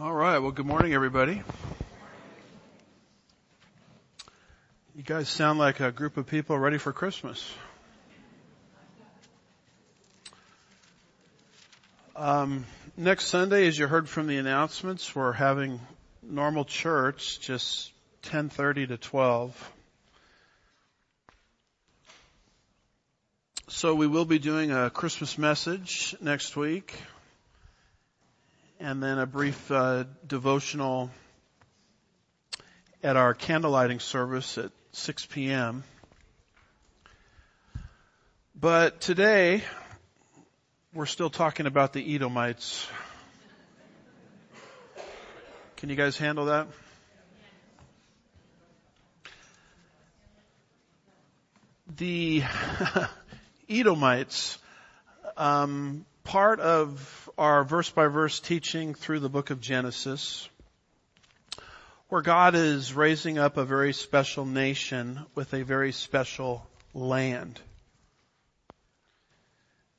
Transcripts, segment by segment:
All right. Well, good morning, everybody. You guys sound like a group of people ready for Christmas. Um, next Sunday, as you heard from the announcements, we're having normal church, just 10:30 to 12. So we will be doing a Christmas message next week and then a brief uh, devotional at our candlelighting service at 6 p.m. But today, we're still talking about the Edomites. Can you guys handle that? The Edomites, um, part of our verse by verse teaching through the book of Genesis, where God is raising up a very special nation with a very special land.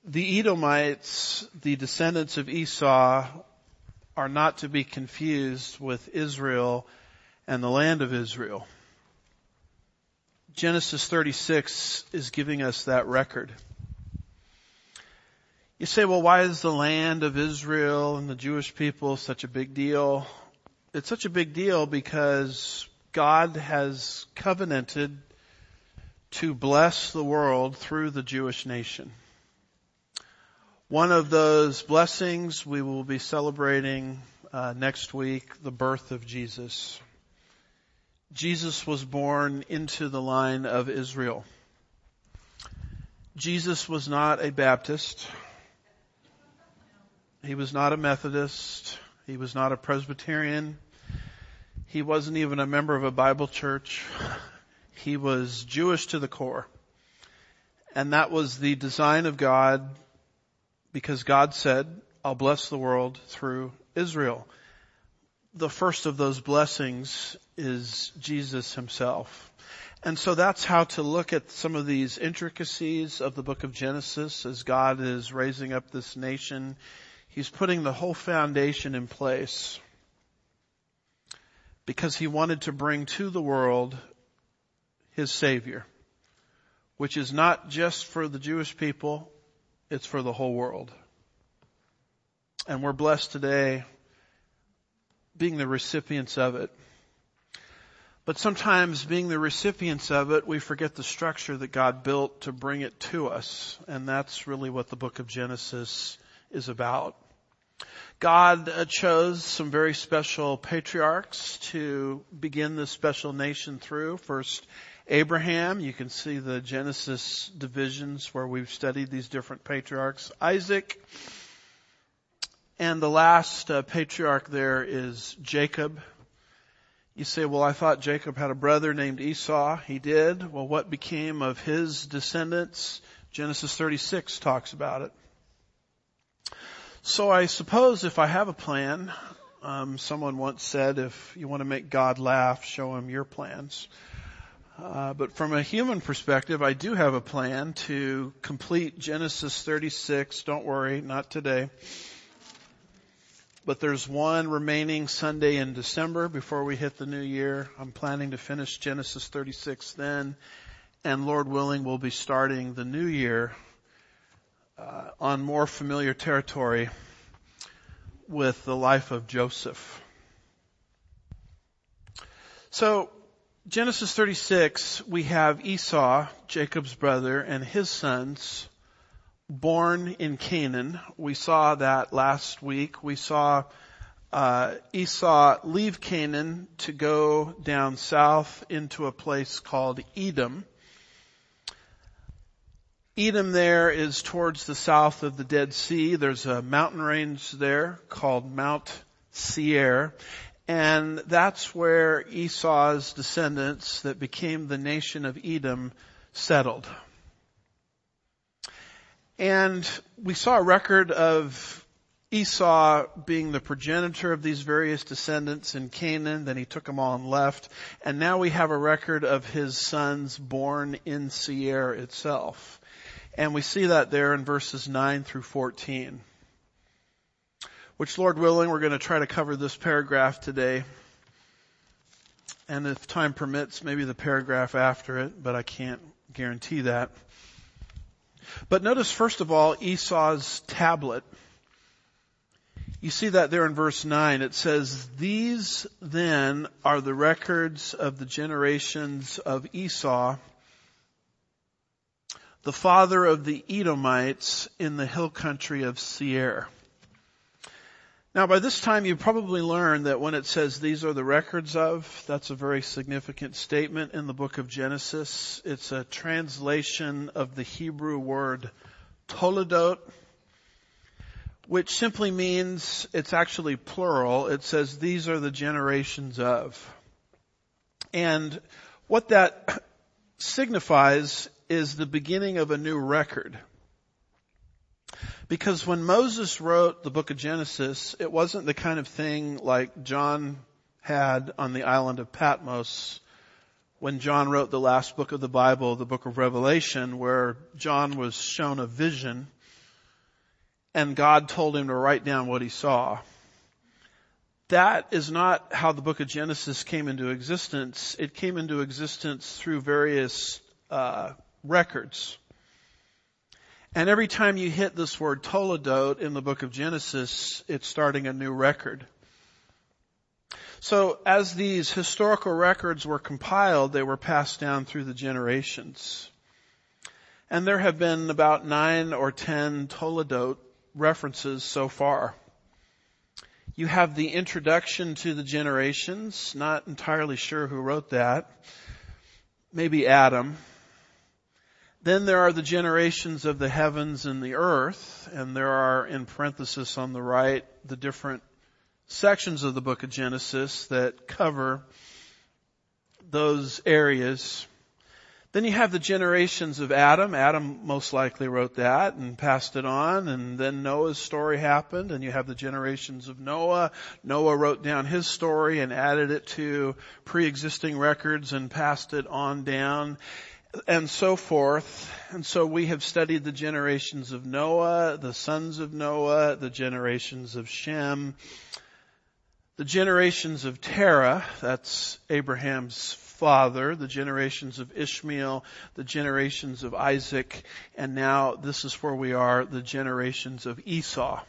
The Edomites, the descendants of Esau, are not to be confused with Israel and the land of Israel. Genesis 36 is giving us that record. You say, well, why is the land of Israel and the Jewish people such a big deal? It's such a big deal because God has covenanted to bless the world through the Jewish nation. One of those blessings we will be celebrating uh, next week, the birth of Jesus. Jesus was born into the line of Israel. Jesus was not a Baptist. He was not a Methodist. He was not a Presbyterian. He wasn't even a member of a Bible church. He was Jewish to the core. And that was the design of God because God said, I'll bless the world through Israel. The first of those blessings is Jesus himself. And so that's how to look at some of these intricacies of the book of Genesis as God is raising up this nation He's putting the whole foundation in place because he wanted to bring to the world his Savior, which is not just for the Jewish people, it's for the whole world. And we're blessed today being the recipients of it. But sometimes being the recipients of it, we forget the structure that God built to bring it to us. And that's really what the book of Genesis is about. God uh, chose some very special patriarchs to begin this special nation through. First, Abraham. You can see the Genesis divisions where we've studied these different patriarchs. Isaac. And the last uh, patriarch there is Jacob. You say, well, I thought Jacob had a brother named Esau. He did. Well, what became of his descendants? Genesis 36 talks about it. So I suppose if I have a plan, um, someone once said, if you want to make God laugh, show him your plans. Uh, but from a human perspective, I do have a plan to complete Genesis 36. Don't worry, not today. But there's one remaining Sunday in December before we hit the new year. I'm planning to finish Genesis 36 then. And Lord willing, we'll be starting the new year uh, on more familiar territory with the life of Joseph. So, Genesis 36, we have Esau, Jacob's brother, and his sons born in Canaan. We saw that last week. We saw uh, Esau leave Canaan to go down south into a place called Edom. Edom there is towards the south of the Dead Sea. There's a mountain range there called Mount Seir. And that's where Esau's descendants that became the nation of Edom settled. And we saw a record of Esau being the progenitor of these various descendants in Canaan, then he took them all and left. And now we have a record of his sons born in Seir itself. And we see that there in verses 9 through 14. which Lord willing, we're going to try to cover this paragraph today. And if time permits, maybe the paragraph after it, but I can't guarantee that. But notice first of all Esau's tablet. You see that there in verse 9. It says, These then are the records of the generations of Esau, the father of the Edomites in the hill country of Seir. Now by this time you've probably learned that when it says these are the records of, that's a very significant statement in the book of Genesis. It's a translation of the Hebrew word toledot, which simply means it's actually plural. It says these are the generations of. And what that signifies is the beginning of a new record. Because when Moses wrote the book of Genesis, it wasn't the kind of thing like John had on the island of Patmos when John wrote the last book of the Bible, the book of Revelation, where John was shown a vision and God told him to write down what he saw. That is not how the book of Genesis came into existence. It came into existence through various uh, records. And every time you hit this word toledot in the book of Genesis, it's starting a new record. So as these historical records were compiled, they were passed down through the generations. And there have been about nine or ten toledot references so far. You have the introduction to the generations, not entirely sure who wrote that. Maybe Adam. Then there are the generations of the heavens and the earth, and there are in parenthesis on the right the different sections of the book of Genesis that cover those areas. Then you have the generations of Adam. Adam most likely wrote that and passed it on, and then Noah's story happened, and you have the generations of Noah. Noah wrote down his story and added it to pre-existing records and passed it on down and so forth. And so we have studied the generations of Noah, the sons of Noah, the generations of Shem, the generations of Terah, that's Abraham's father, the generations of Ishmael, the generations of Isaac, and now this is where we are, the generations of Esau.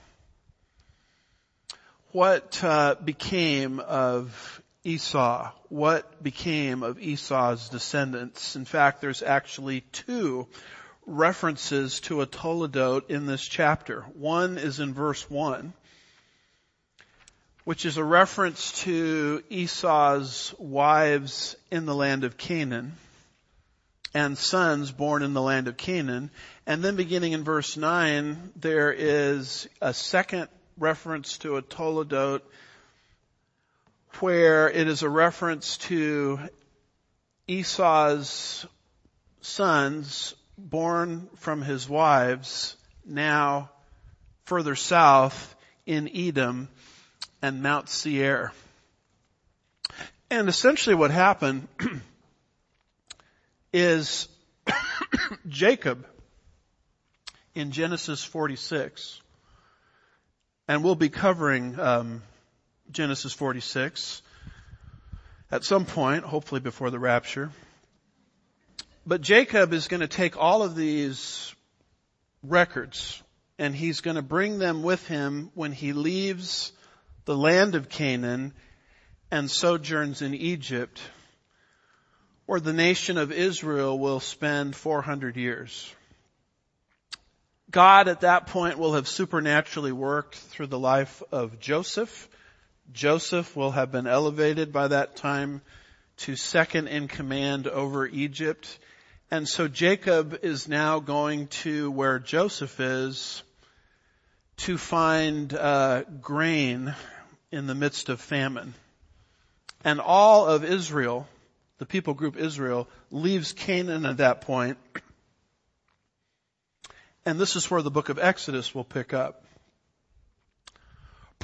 What uh, became of Esau. What became of Esau's descendants? In fact, there's actually two references to a Toledot in this chapter. One is in verse 1, which is a reference to Esau's wives in the land of Canaan and sons born in the land of Canaan. And then beginning in verse 9, there is a second reference to a Toledot where it is a reference to Esau's sons born from his wives now further south in Edom and Mount Seir. And essentially what happened is Jacob in Genesis 46, and we'll be covering um, Genesis 46 at some point, hopefully before the rapture. But Jacob is going to take all of these records and he's going to bring them with him when he leaves the land of Canaan and sojourns in Egypt, where the nation of Israel will spend 400 years. God at that point will have supernaturally worked through the life of Joseph Joseph will have been elevated by that time to second in command over Egypt. And so Jacob is now going to where Joseph is to find uh, grain in the midst of famine. And all of Israel, the people group Israel, leaves Canaan at that point. And this is where the book of Exodus will pick up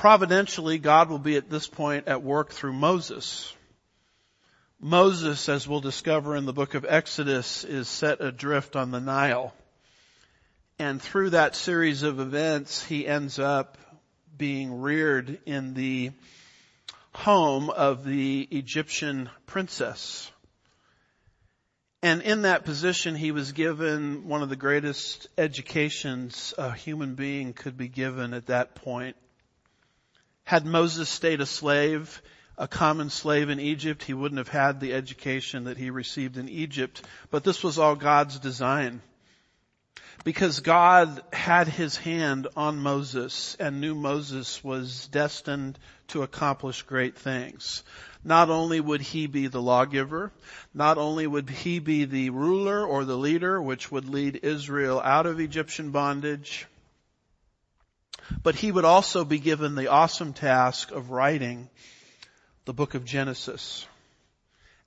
providentially, God will be at this point at work through Moses. Moses, as we'll discover in the book of Exodus, is set adrift on the Nile. And through that series of events, he ends up being reared in the home of the Egyptian princess. And in that position, he was given one of the greatest educations a human being could be given at that point. Had Moses stayed a slave, a common slave in Egypt, he wouldn't have had the education that he received in Egypt. But this was all God's design. Because God had his hand on Moses and knew Moses was destined to accomplish great things. Not only would he be the lawgiver, not only would he be the ruler or the leader which would lead Israel out of Egyptian bondage, but he would also be given the awesome task of writing the book of Genesis.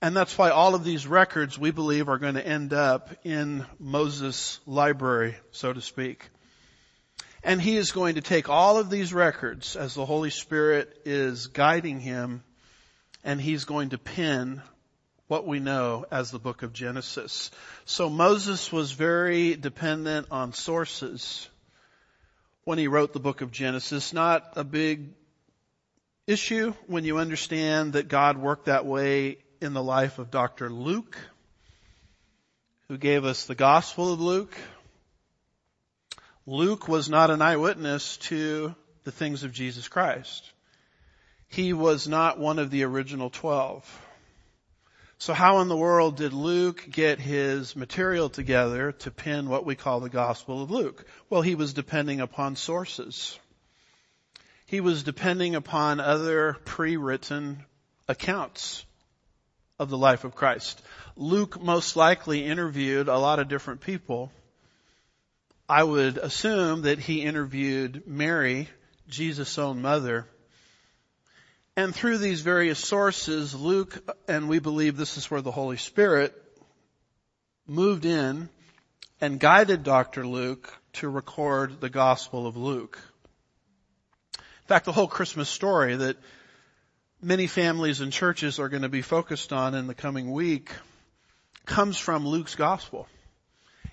And that's why all of these records we believe are going to end up in Moses' library, so to speak. And he is going to take all of these records as the Holy Spirit is guiding him and he's going to pen what we know as the book of Genesis. So Moses was very dependent on sources when he wrote the book of Genesis. Not a big issue when you understand that God worked that way in the life of Dr. Luke, who gave us the Gospel of Luke. Luke was not an eyewitness to the things of Jesus Christ he was not one of the original twelve. So how in the world did Luke get his material together to pen what we call the Gospel of Luke? Well, he was depending upon sources. He was depending upon other pre-written accounts of the life of Christ. Luke most likely interviewed a lot of different people. I would assume that he interviewed Mary, Jesus' own mother, and through these various sources, Luke, and we believe this is where the Holy Spirit moved in and guided Dr. Luke to record the Gospel of Luke. In fact, the whole Christmas story that many families and churches are going to be focused on in the coming week comes from Luke's Gospel.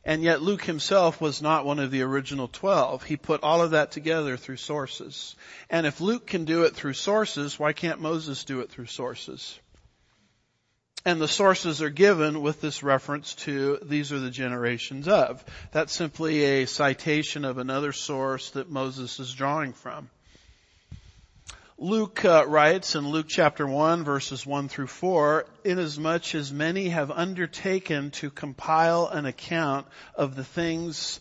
And yet Luke himself was not one of the original twelve. He put all of that together through sources. And if Luke can do it through sources, why can't Moses do it through sources? And the sources are given with this reference to these are the generations of. That's simply a citation of another source that Moses is drawing from. Luke uh, writes in Luke chapter 1 verses 1 through 4, inasmuch as many have undertaken to compile an account of the things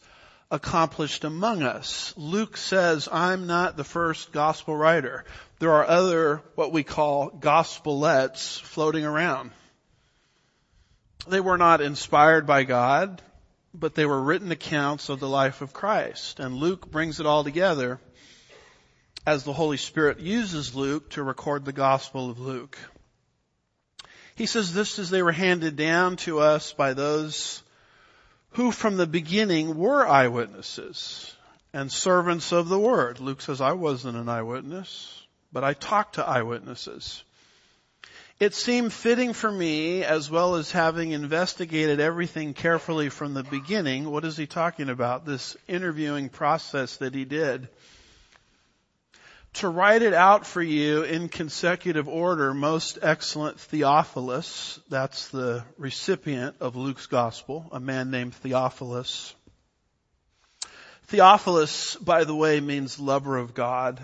accomplished among us. Luke says, I'm not the first gospel writer. There are other, what we call gospelettes floating around. They were not inspired by God, but they were written accounts of the life of Christ. And Luke brings it all together as the Holy Spirit uses Luke to record the Gospel of Luke. He says this is as they were handed down to us by those who from the beginning were eyewitnesses and servants of the word. Luke says, I wasn't an eyewitness, but I talked to eyewitnesses. It seemed fitting for me, as well as having investigated everything carefully from the beginning. What is he talking about? This interviewing process that he did to write it out for you in consecutive order, most excellent Theophilus, that's the recipient of Luke's gospel, a man named Theophilus. Theophilus, by the way, means lover of God.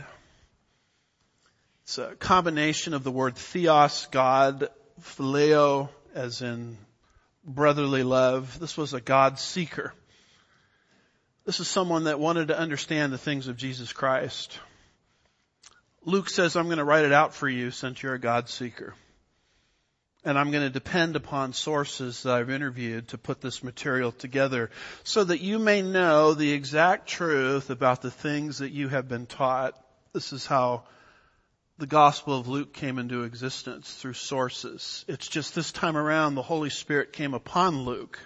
It's a combination of the word theos, God, phileo, as in brotherly love. This was a God seeker. This is someone that wanted to understand the things of Jesus Christ. Luke says, I'm going to write it out for you since you're a God seeker. And I'm going to depend upon sources that I've interviewed to put this material together so that you may know the exact truth about the things that you have been taught. This is how the Gospel of Luke came into existence through sources. It's just this time around the Holy Spirit came upon Luke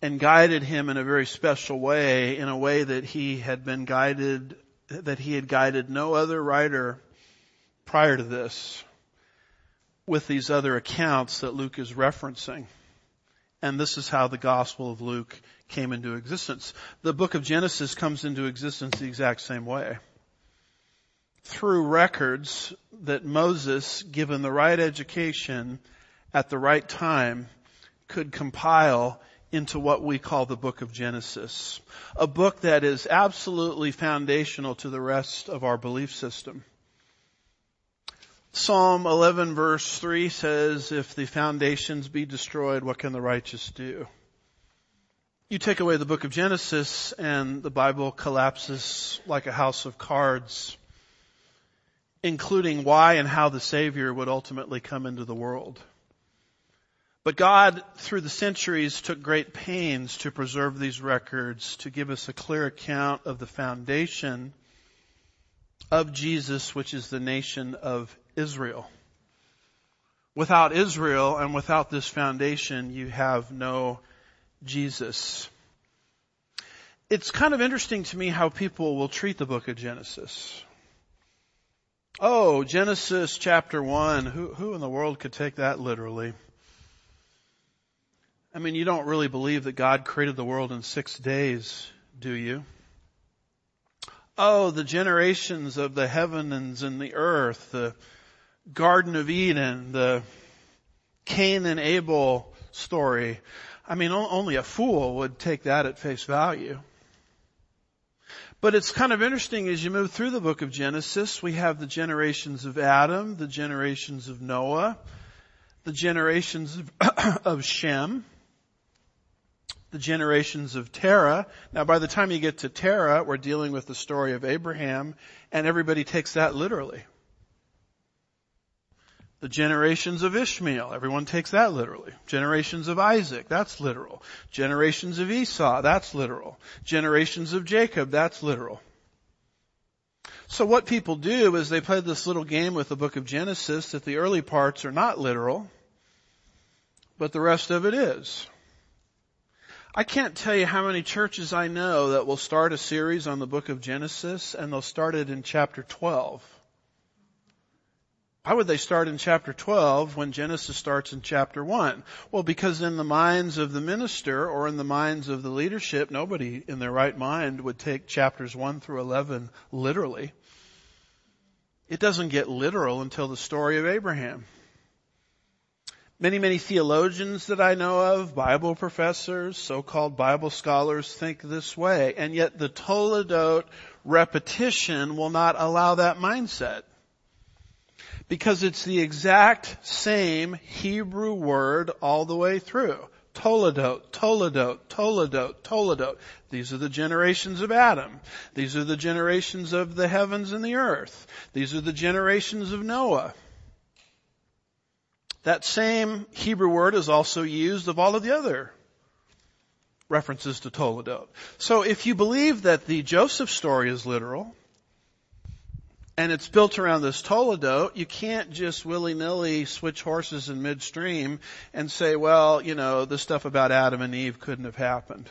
and guided him in a very special way, in a way that he had been guided that he had guided no other writer prior to this with these other accounts that Luke is referencing. And this is how the Gospel of Luke came into existence. The book of Genesis comes into existence the exact same way. Through records that Moses, given the right education at the right time, could compile into what we call the book of Genesis. A book that is absolutely foundational to the rest of our belief system. Psalm 11 verse 3 says, if the foundations be destroyed, what can the righteous do? You take away the book of Genesis and the Bible collapses like a house of cards, including why and how the Savior would ultimately come into the world. But God, through the centuries, took great pains to preserve these records, to give us a clear account of the foundation of Jesus, which is the nation of Israel. Without Israel and without this foundation, you have no Jesus. It's kind of interesting to me how people will treat the book of Genesis. Oh, Genesis chapter 1. Who, who in the world could take that literally? I mean, you don't really believe that God created the world in six days, do you? Oh, the generations of the heavens and the earth, the Garden of Eden, the Cain and Abel story. I mean, only a fool would take that at face value. But it's kind of interesting as you move through the book of Genesis, we have the generations of Adam, the generations of Noah, the generations of, of Shem, the generations of Terah. Now by the time you get to Terah, we're dealing with the story of Abraham, and everybody takes that literally the generations of Ishmael. Everyone takes that literally. Generations of Isaac, that's literal. Generations of Esau, that's literal. Generations of Jacob, that's literal. So what people do is they play this little game with the book of Genesis that the early parts are not literal, but the rest of it is. I can't tell you how many churches I know that will start a series on the book of Genesis and they'll start it in chapter 12 why would they start in chapter 12 when Genesis starts in chapter 1? Well, because in the minds of the minister or in the minds of the leadership, nobody in their right mind would take chapters 1 through 11 literally. It doesn't get literal until the story of Abraham. Many, many theologians that I know of, Bible professors, so-called Bible scholars think this way, and yet the Toledot repetition will not allow that mindset because it's the exact same Hebrew word all the way through. Toledot, Toledot, Toledot, Toledot. These are the generations of Adam. These are the generations of the heavens and the earth. These are the generations of Noah. That same Hebrew word is also used of all of the other references to Toledot. So if you believe that the Joseph story is literal, and it's built around this Toledot, you can't just willy-nilly switch horses in midstream and say, well, you know, the stuff about Adam and Eve couldn't have happened.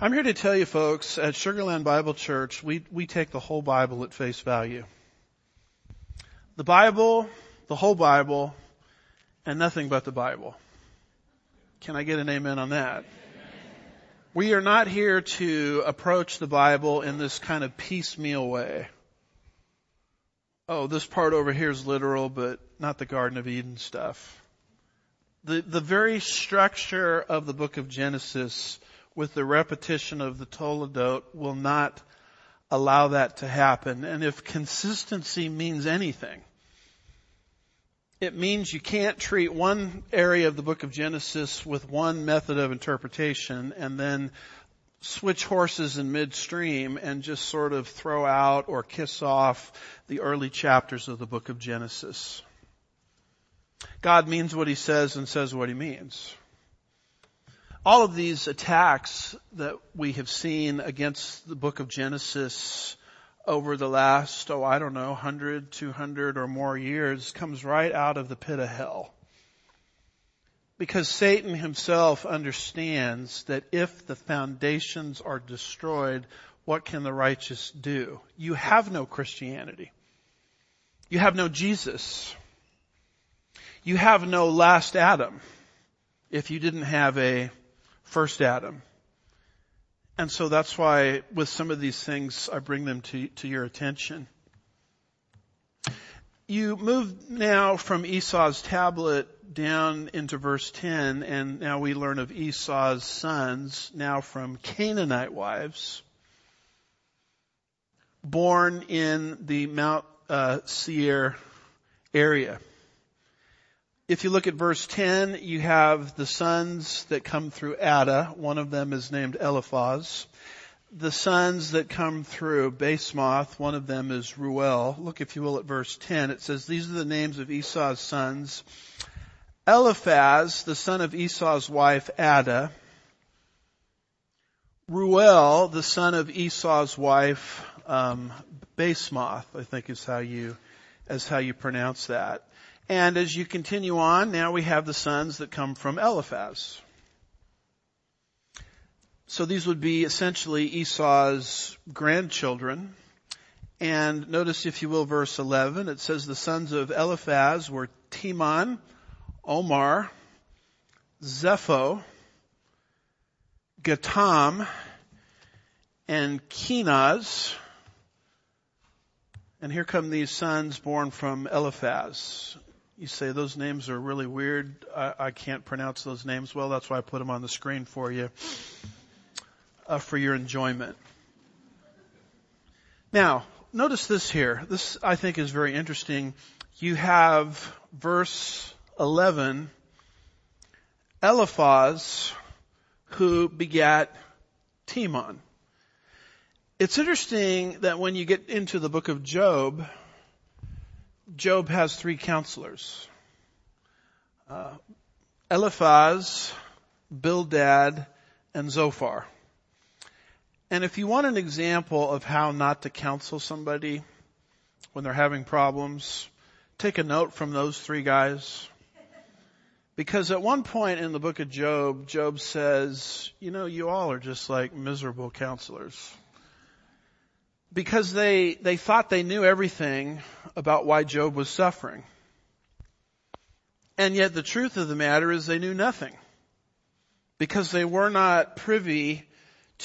I'm here to tell you folks, at Sugar Land Bible Church, we, we take the whole Bible at face value. The Bible, the whole Bible, and nothing but the Bible. Can I get an amen on that? We are not here to approach the Bible in this kind of piecemeal way. Oh, this part over here is literal, but not the Garden of Eden stuff. The, the very structure of the book of Genesis with the repetition of the Toledot will not allow that to happen. And if consistency means anything, it means you can't treat one area of the book of Genesis with one method of interpretation and then switch horses in midstream and just sort of throw out or kiss off the early chapters of the book of Genesis. God means what he says and says what he means. All of these attacks that we have seen against the book of Genesis over the last, oh, I don't know, 100, 200 or more years comes right out of the pit of hell. Because Satan himself understands that if the foundations are destroyed, what can the righteous do? You have no Christianity. You have no Jesus. You have no last Adam if you didn't have a first Adam. And so that's why with some of these things, I bring them to, to your attention. You move now from Esau's tablet down into verse 10, and now we learn of Esau's sons, now from Canaanite wives, born in the Mount uh, Seir area. If you look at verse 10, you have the sons that come through Adah. One of them is named Eliphaz. The sons that come through Basemath, one of them is Ruel. Look, if you will, at verse 10. It says, these are the names of Esau's sons. Eliphaz, the son of Esau's wife, Adah. Ruel, the son of Esau's wife, um, Basemath, I think is how you, as how you pronounce that. And as you continue on, now we have the sons that come from Eliphaz. So these would be essentially Esau's grandchildren. And notice, if you will, verse 11, it says the sons of Eliphaz were Teman, Omar, Zepho, Gatam, and Kenaz. And here come these sons born from Eliphaz. You say those names are really weird. I, I, can't pronounce those names well. That's why I put them on the screen for you, uh, for your enjoyment. Now, notice this here. This I think is very interesting. You have verse 11, Eliphaz, who begat Teman. It's interesting that when you get into the book of Job, Job has three counselors. Uh, Eliphaz, Bildad, and Zophar. And if you want an example of how not to counsel somebody when they're having problems, take a note from those three guys. Because at one point in the book of Job, Job says, you know, you all are just like miserable counselors because they, they thought they knew everything about why Job was suffering. And yet the truth of the matter is they knew nothing. Because they were not privy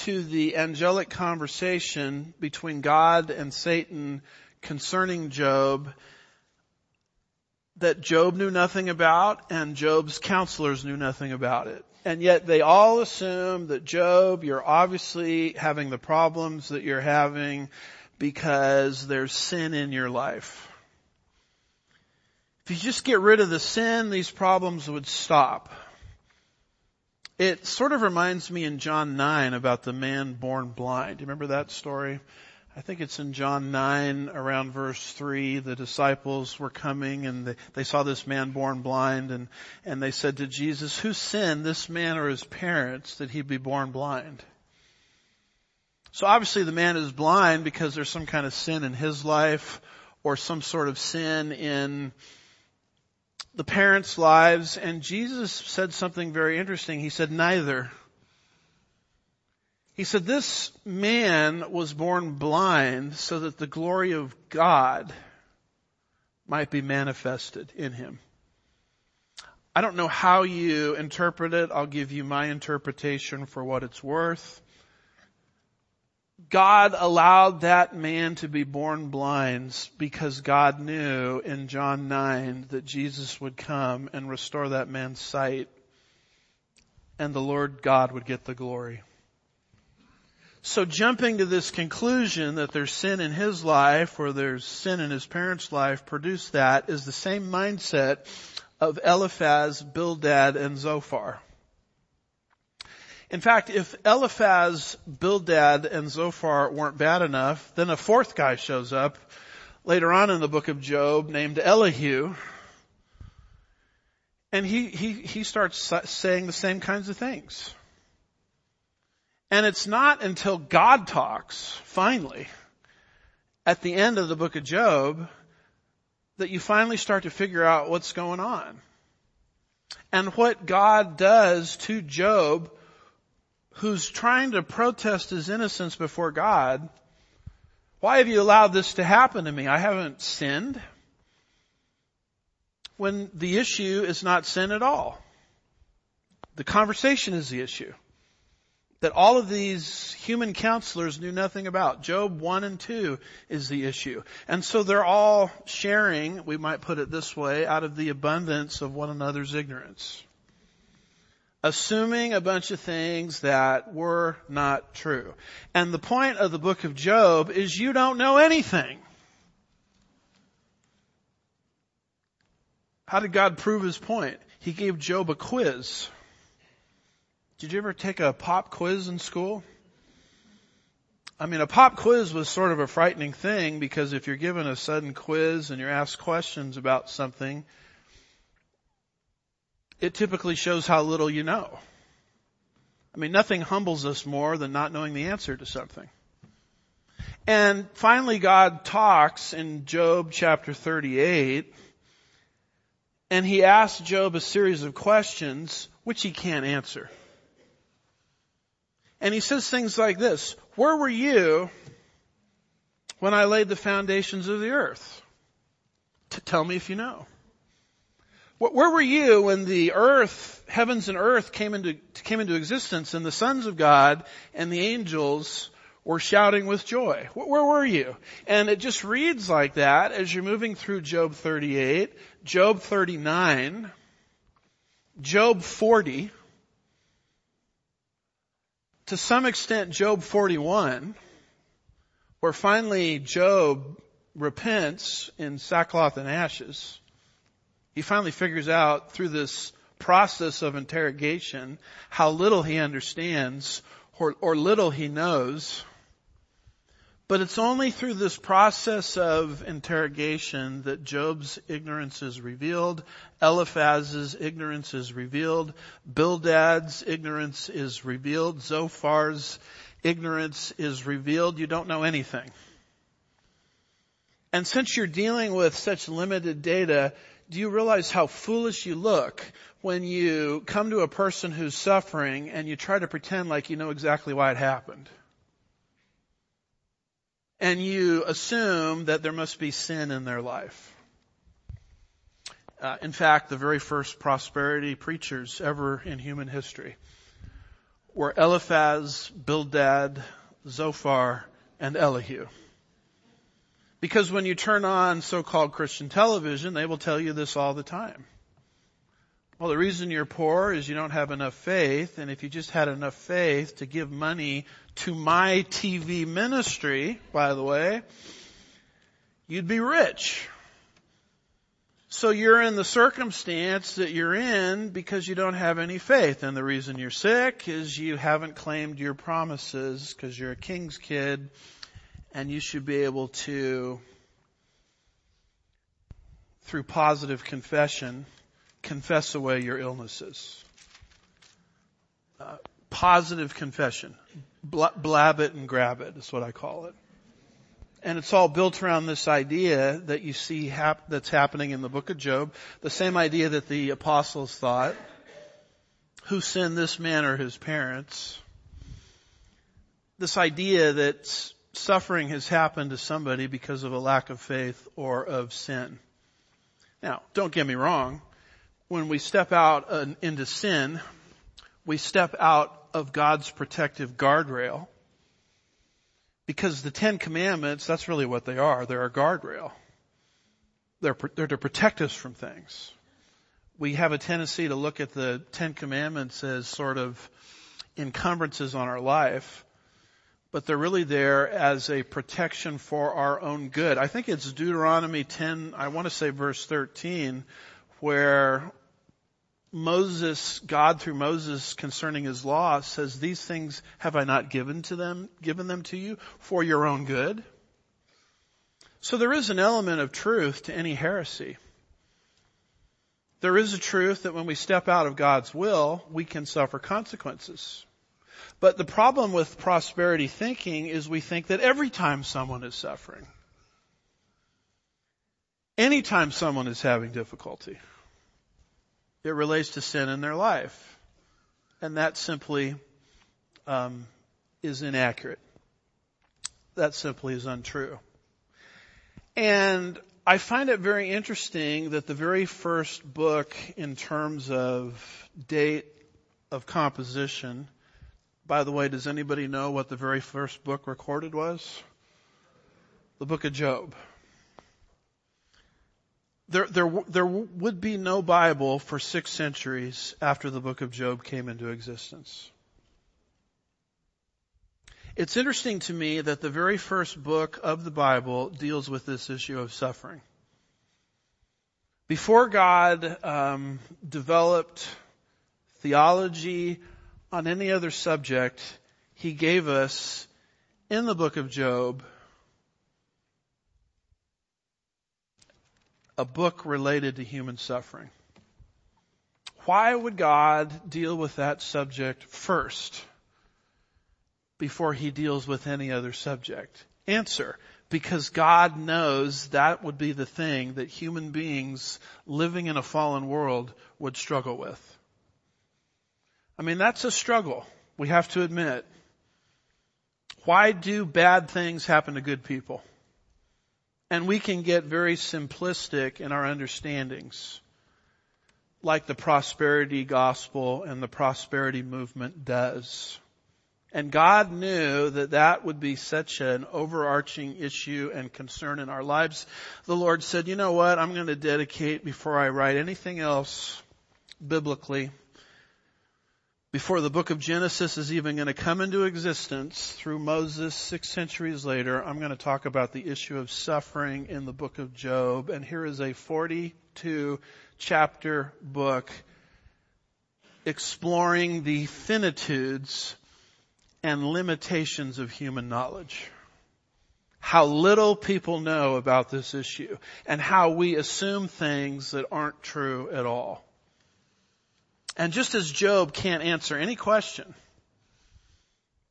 to the angelic conversation between God and Satan concerning Job that Job knew nothing about and Job's counselors knew nothing about it. And yet they all assume that Job, you're obviously having the problems that you're having because there's sin in your life. If you just get rid of the sin, these problems would stop. It sort of reminds me in John 9 about the man born blind. Do you remember that story? I think it's in John 9 around verse 3. The disciples were coming and they, they, saw this man born blind and, and they said to Jesus, who sinned, this man or his parents, that he be born blind? So obviously the man is blind because there's some kind of sin in his life or some sort of sin in the parents' lives. And Jesus said something very interesting. He said, neither. He said, this man was born blind so that the glory of God might be manifested in him. I don't know how you interpret it. I'll give you my interpretation for what it's worth. God allowed that man to be born blind because God knew in John 9 that Jesus would come and restore that man's sight and the Lord God would get the glory. So jumping to this conclusion that there's sin in his life or there's sin in his parents' life produced that is the same mindset of Eliphaz, Bildad, and Zophar. In fact, if Eliphaz, Bildad, and Zophar weren't bad enough, then a fourth guy shows up later on in the book of Job named Elihu. And he, he, he starts saying the same kinds of things. And it's not until God talks, finally, at the end of the book of Job, that you finally start to figure out what's going on. And what God does to Job, who's trying to protest his innocence before God, why have you allowed this to happen to me? I haven't sinned. When the issue is not sin at all. The conversation is the issue. That all of these human counselors knew nothing about. Job 1 and 2 is the issue. And so they're all sharing, we might put it this way, out of the abundance of one another's ignorance. Assuming a bunch of things that were not true. And the point of the book of Job is you don't know anything. How did God prove his point? He gave Job a quiz. Did you ever take a pop quiz in school? I mean, a pop quiz was sort of a frightening thing because if you're given a sudden quiz and you're asked questions about something, it typically shows how little you know. I mean, nothing humbles us more than not knowing the answer to something. And finally God talks in Job chapter 38 and he asks Job a series of questions which he can't answer. And he says things like this, where were you when I laid the foundations of the earth? To tell me if you know. Where were you when the earth, heavens and earth came into, came into existence and the sons of God and the angels were shouting with joy? Where were you? And it just reads like that as you're moving through Job 38, Job 39, Job 40, to some extent Job 41, where finally Job repents in sackcloth and ashes. He finally figures out through this process of interrogation how little he understands or, or little he knows but it's only through this process of interrogation that Job's ignorance is revealed, Eliphaz's ignorance is revealed, Bildad's ignorance is revealed, Zophar's ignorance is revealed. You don't know anything. And since you're dealing with such limited data, do you realize how foolish you look when you come to a person who's suffering and you try to pretend like you know exactly why it happened? And you assume that there must be sin in their life. Uh, in fact, the very first prosperity preachers ever in human history were Eliphaz, Bildad, Zophar, and Elihu. Because when you turn on so-called Christian television, they will tell you this all the time. Well, the reason you're poor is you don't have enough faith, and if you just had enough faith to give money to my TV ministry, by the way, you'd be rich. So you're in the circumstance that you're in because you don't have any faith. And the reason you're sick is you haven't claimed your promises because you're a king's kid and you should be able to, through positive confession, confess away your illnesses. Uh, positive confession. blab it and grab it is what I call it. And it's all built around this idea that you see hap- that's happening in the book of Job. The same idea that the apostles thought. Who sinned this man or his parents? This idea that suffering has happened to somebody because of a lack of faith or of sin. Now, don't get me wrong when we step out uh, into sin, we step out of God's protective guardrail. Because the Ten Commandments, that's really what they are. They're a guardrail. They're, they're to protect us from things. We have a tendency to look at the Ten Commandments as sort of encumbrances on our life, but they're really there as a protection for our own good. I think it's Deuteronomy 10, I want to say verse 13, where Moses, God through Moses concerning his law says, these things have I not given to them, given them to you for your own good. So there is an element of truth to any heresy. There is a truth that when we step out of God's will, we can suffer consequences. But the problem with prosperity thinking is we think that every time someone is suffering, anytime someone is having difficulty, it relates to sin in their life. And that simply um, is inaccurate. That simply is untrue. And I find it very interesting that the very first book in terms of date of composition By the way, does anybody know what the very first book recorded was? The book of Job. There, there, there would be no Bible for six centuries after the book of Job came into existence. It's interesting to me that the very first book of the Bible deals with this issue of suffering. Before God um, developed theology on any other subject, He gave us in the book of Job a book related to human suffering. Why would God deal with that subject first before he deals with any other subject? Answer. Because God knows that would be the thing that human beings living in a fallen world would struggle with. I mean, that's a struggle. We have to admit. Why do bad things happen to good people? And we can get very simplistic in our understandings, like the prosperity gospel and the prosperity movement does. And God knew that that would be such an overarching issue and concern in our lives. The Lord said, you know what? I'm going to dedicate before I write anything else biblically before the book of Genesis is even going to come into existence through Moses six centuries later, I'm going to talk about the issue of suffering in the book of Job. And here is a 42 chapter book exploring the finitudes and limitations of human knowledge. How little people know about this issue and how we assume things that aren't true at all. And just as Job can't answer any question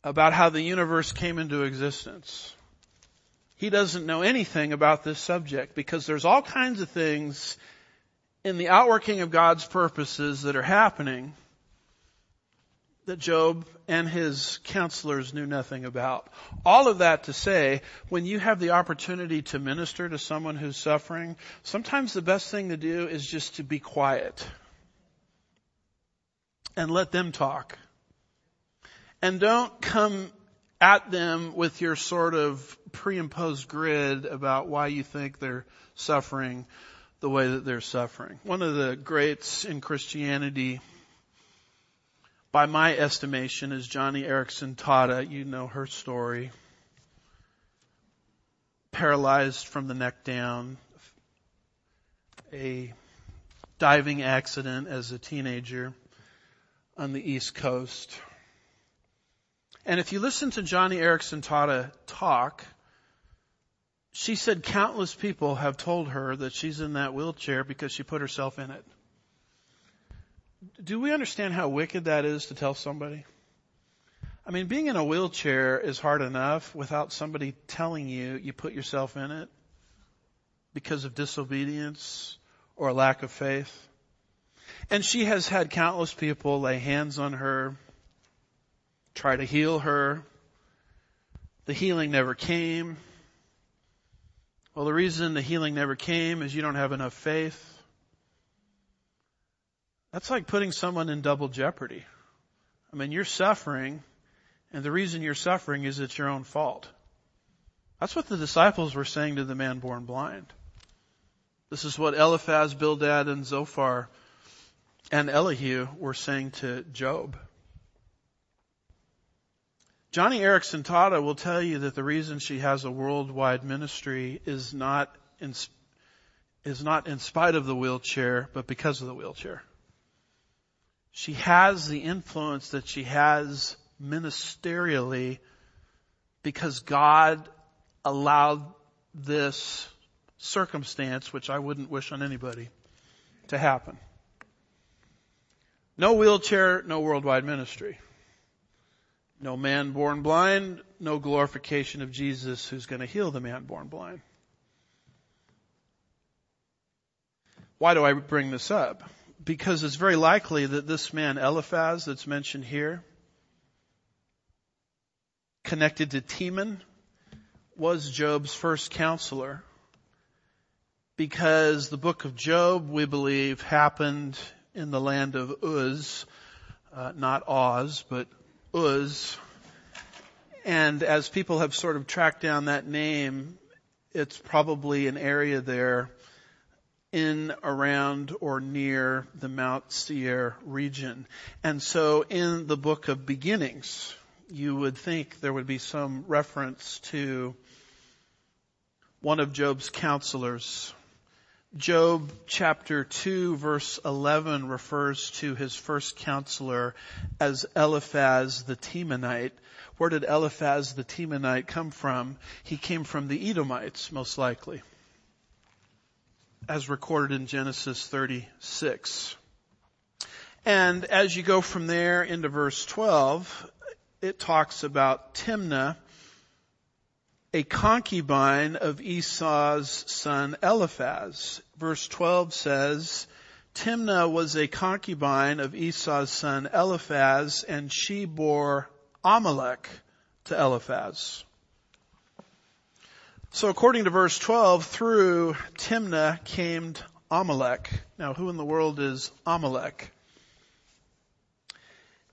about how the universe came into existence, he doesn't know anything about this subject because there's all kinds of things in the outworking of God's purposes that are happening that Job and his counselors knew nothing about. All of that to say, when you have the opportunity to minister to someone who's suffering, sometimes the best thing to do is just to be quiet and let them talk. And don't come at them with your sort of pre-imposed grid about why you think they're suffering the way that they're suffering. One of the greats in Christianity, by my estimation, is Joni Eareckson Tada. You know her story. Paralyzed from the neck down. A diving accident as a teenager on the East Coast. And if you listen to Joni Eareckson Tada talk, she said countless people have told her that she's in that wheelchair because she put herself in it. Do we understand how wicked that is to tell somebody? I mean, being in a wheelchair is hard enough without somebody telling you you put yourself in it because of disobedience or lack of faith. And she has had countless people lay hands on her, try to heal her. The healing never came. Well, the reason the healing never came is you don't have enough faith. That's like putting someone in double jeopardy. I mean, you're suffering, and the reason you're suffering is it's your own fault. That's what the disciples were saying to the man born blind. This is what Eliphaz, Bildad, and Zophar and Elihu were saying to Job. Joni Eareckson Tada will tell you that the reason she has a worldwide ministry is not in, is not in spite of the wheelchair, but because of the wheelchair. She has the influence that she has ministerially because God allowed this circumstance, which I wouldn't wish on anybody, to happen. No wheelchair, no worldwide ministry. No man born blind, no glorification of Jesus who's going to heal the man born blind. Why do I bring this up? Because it's very likely that this man Eliphaz that's mentioned here, connected to Teman, was Job's first counselor. Because the book of Job, we believe, happened in the land of Uz, uh, not Oz, but Uz. And as people have sort of tracked down that name, it's probably an area there in, around, or near the Mount Seir region. And so in the book of beginnings, you would think there would be some reference to one of Job's counselors. Job chapter 2 verse 11 refers to his first counselor as Eliphaz the Temanite. Where did Eliphaz the Temanite come from? He came from the Edomites, most likely as recorded in Genesis 36. And as you go from there into verse 12, it talks about Timnah, a concubine of Esau's son Eliphaz. Verse 12 says, Timnah was a concubine of Esau's son Eliphaz, and she bore Amalek to Eliphaz. So according to verse 12, through Timnah came Amalek. Now who in the world is Amalek?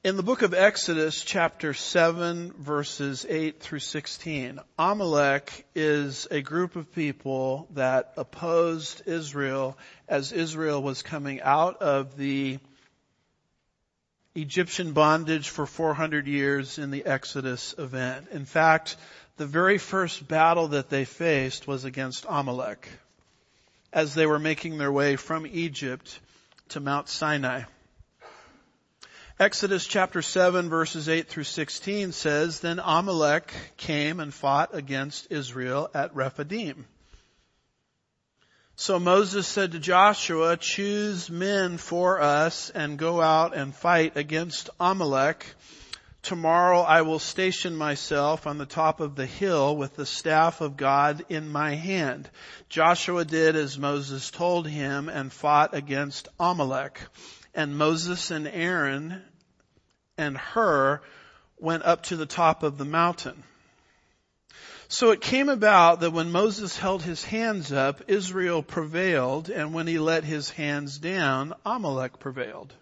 In the book of Exodus chapter 7 verses 8 through 16, Amalek is a group of people that opposed Israel as Israel was coming out of the Egyptian bondage for 400 years in the Exodus event. In fact, the very first battle that they faced was against Amalek as they were making their way from Egypt to Mount Sinai. Exodus chapter 7 verses 8 through 16 says, Then Amalek came and fought against Israel at Rephidim. So Moses said to Joshua, choose men for us and go out and fight against Amalek Tomorrow I will station myself on the top of the hill with the staff of God in my hand. Joshua did as Moses told him and fought against Amalek. And Moses and Aaron and Hur went up to the top of the mountain. So it came about that when Moses held his hands up, Israel prevailed, and when he let his hands down, Amalek prevailed.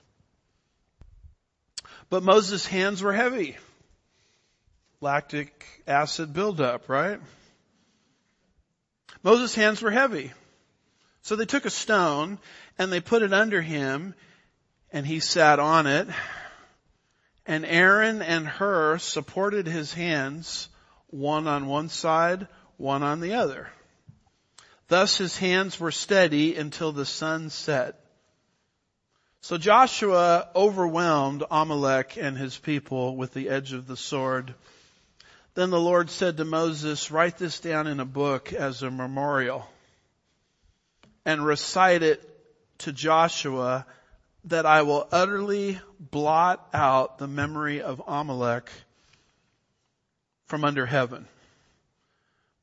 But Moses' hands were heavy. Lactic acid buildup, right? Moses' hands were heavy. So they took a stone and they put it under him and he sat on it. And Aaron and Hur supported his hands, one on one side, one on the other. Thus his hands were steady until the sun set. So Joshua overwhelmed Amalek and his people with the edge of the sword. Then the Lord said to Moses, write this down in a book as a memorial and recite it to Joshua that I will utterly blot out the memory of Amalek from under heaven.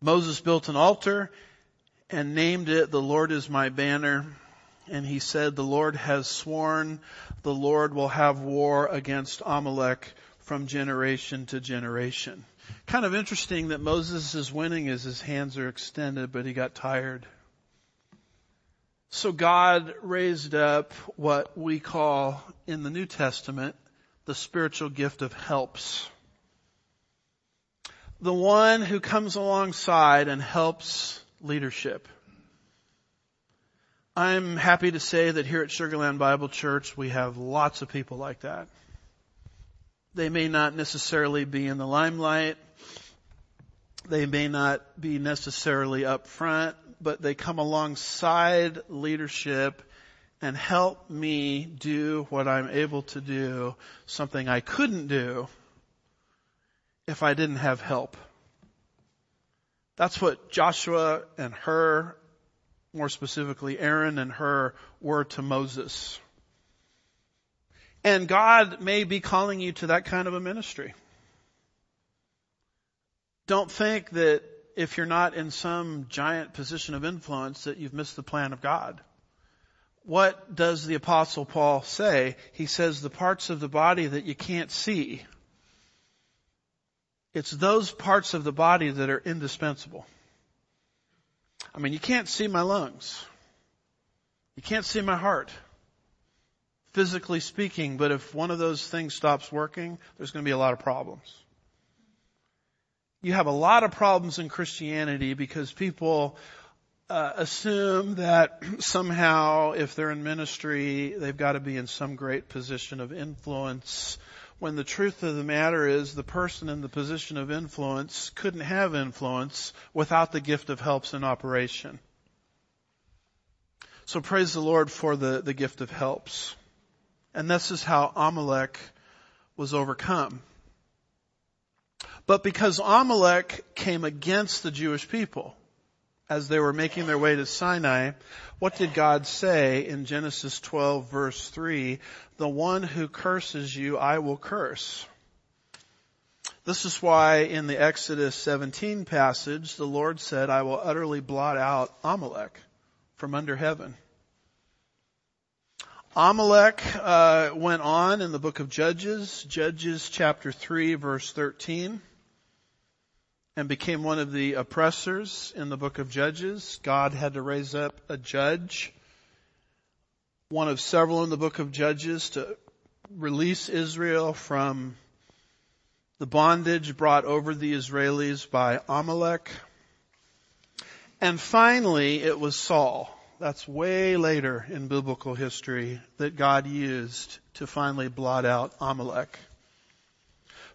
Moses built an altar and named it, the Lord is my banner and he said, the Lord has sworn the Lord will have war against Amalek from generation to generation. Kind of interesting that Moses is winning as his hands are extended, but he got tired. So God raised up what we call in the New Testament the spiritual gift of helps. The one who comes alongside and helps leadership. I'm happy to say that here at Sugar Land Bible Church we have lots of people like that. They may not necessarily be in the limelight. They may not be necessarily up front, but they come alongside leadership and help me do what I'm able to do, something I couldn't do if I didn't have help. That's what Joshua and Hur, more specifically Aaron and Hur, were to Moses. And God may be calling you to that kind of a ministry. Don't think that if you're not in some giant position of influence that you've missed the plan of God. What does the apostle Paul say? He says the parts of the body that you can't see. It's those parts of the body that are indispensable. I mean, you can't see my lungs. You can't see my heart. physically speaking, but if one of those things stops working, there's going to be a lot of problems. You have a lot of problems in Christianity because people uh, assume that somehow if they're in ministry, they've got to be in some great position of influence. When the truth of the matter is the person in the position of influence couldn't have influence without the gift of helps in operation. So praise the Lord for the, the gift of helps. And this is how Amalek was overcome. But because Amalek came against the Jewish people as they were making their way to Sinai, what did God say in Genesis 12 verse 3? The one who curses you, I will curse. This is why in the Exodus 17 passage, the Lord said, I will utterly blot out Amalek from under heaven. Amalek uh, went on in the book of Judges, Judges chapter 3 verse 13, and became one of the oppressors in the book of Judges. God had to raise up a judge, one of several in the book of Judges to release Israel from the bondage brought over the Israelis by Amalek. And finally, it was Saul that's way later in biblical history that God used to finally blot out Amalek.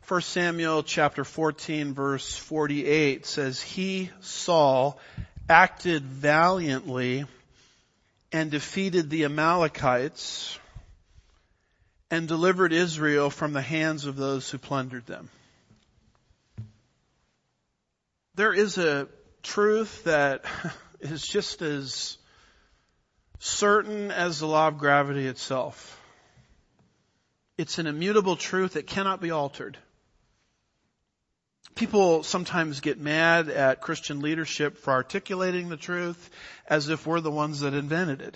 1 Samuel chapter 14 verse 48 says, He, Saul, acted valiantly and defeated the Amalekites and delivered Israel from the hands of those who plundered them. There is a truth that is just as certain as the law of gravity itself. It's an immutable truth that cannot be altered. People sometimes get mad at Christian leadership for articulating the truth as if we're the ones that invented it.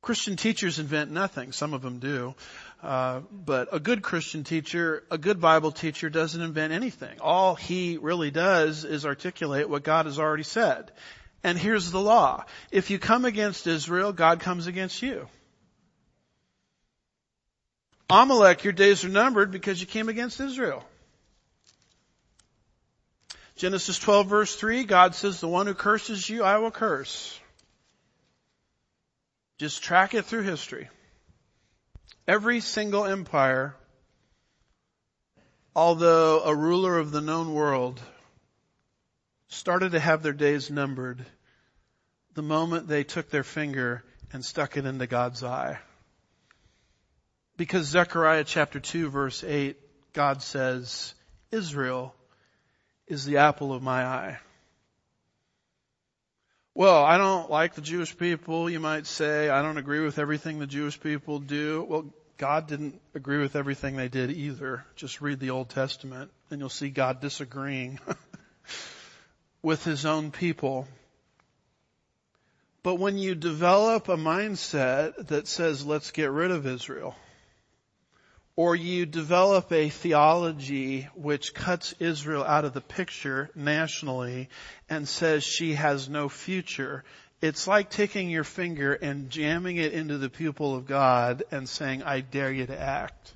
Christian teachers invent nothing. Some of them do. Uh, but a good Christian teacher, a good Bible teacher doesn't invent anything. All he really does is articulate what God has already said. And here's the law. If you come against Israel, God comes against you. Amalek, your days are numbered because you came against Israel. Genesis 12 verse 3, God says, the one who curses you, I will curse. Just track it through history. Every single empire, although a ruler of the known world, started to have their days numbered the moment they took their finger and stuck it into God's eye. Because Zechariah chapter 2 verse 8, God says, Israel is the apple of my eye. Well, I don't like the Jewish people, you might say. I don't agree with everything the Jewish people do. Well, God didn't agree with everything they did either. Just read the Old Testament and you'll see God disagreeing with his own people. But when you develop a mindset that says, let's get rid of Israel, or you develop a theology which cuts Israel out of the picture nationally and says she has no future, it's like taking your finger and jamming it into the pupil of God and saying, I dare you to act.